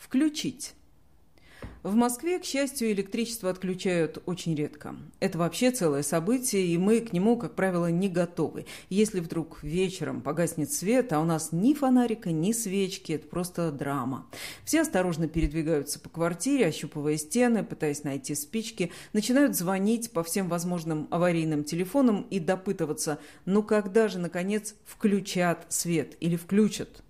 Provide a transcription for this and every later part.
Включить. В Москве, к счастью, электричество отключают очень редко. Это вообще целое событие, и мы к нему, как правило, не готовы. Если вдруг вечером погаснет свет, а у нас ни фонарика, ни свечки, это просто драма. Все осторожно передвигаются по квартире, ощупывая стены, пытаясь найти спички, начинают звонить по всем возможным аварийным телефонам и допытываться, ну когда же, наконец, включат свет или включат.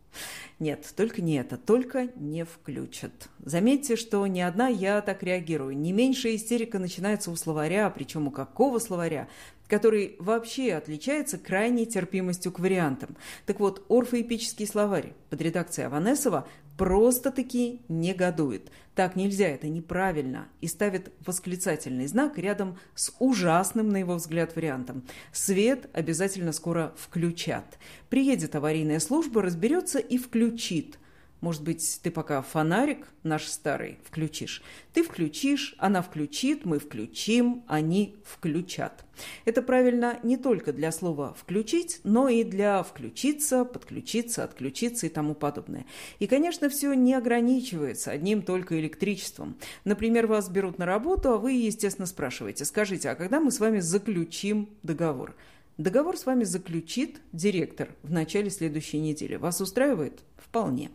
Нет, только не это, только не включат. Заметьте, что не одна я так реагирую. Не меньшая истерика начинается у словаря, причем у какого словаря? который вообще отличается крайней терпимостью к вариантам. Так вот, орфоэпический словарь под редакцией Аванесова просто-таки негодует. Так нельзя, это неправильно. И ставит восклицательный знак рядом с ужасным, на его взгляд, вариантом. Свет обязательно скоро включат. Приедет аварийная служба, разберется и включит – может быть, ты пока фонарик наш старый включишь. Ты включишь, она включит, мы включим, они включат. Это правильно не только для слова «включить», но и для «включиться», «подключиться», «отключиться» и тому подобное. И, конечно, все не ограничивается одним только электричеством. Например, вас берут на работу, а вы, естественно, спрашиваете, скажите, а когда мы с вами заключим договор? Договор с вами заключит директор в начале следующей недели. Вас устраивает? Вполне.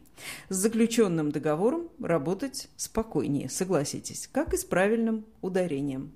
С заключенным договором работать спокойнее, согласитесь, как и с правильным ударением.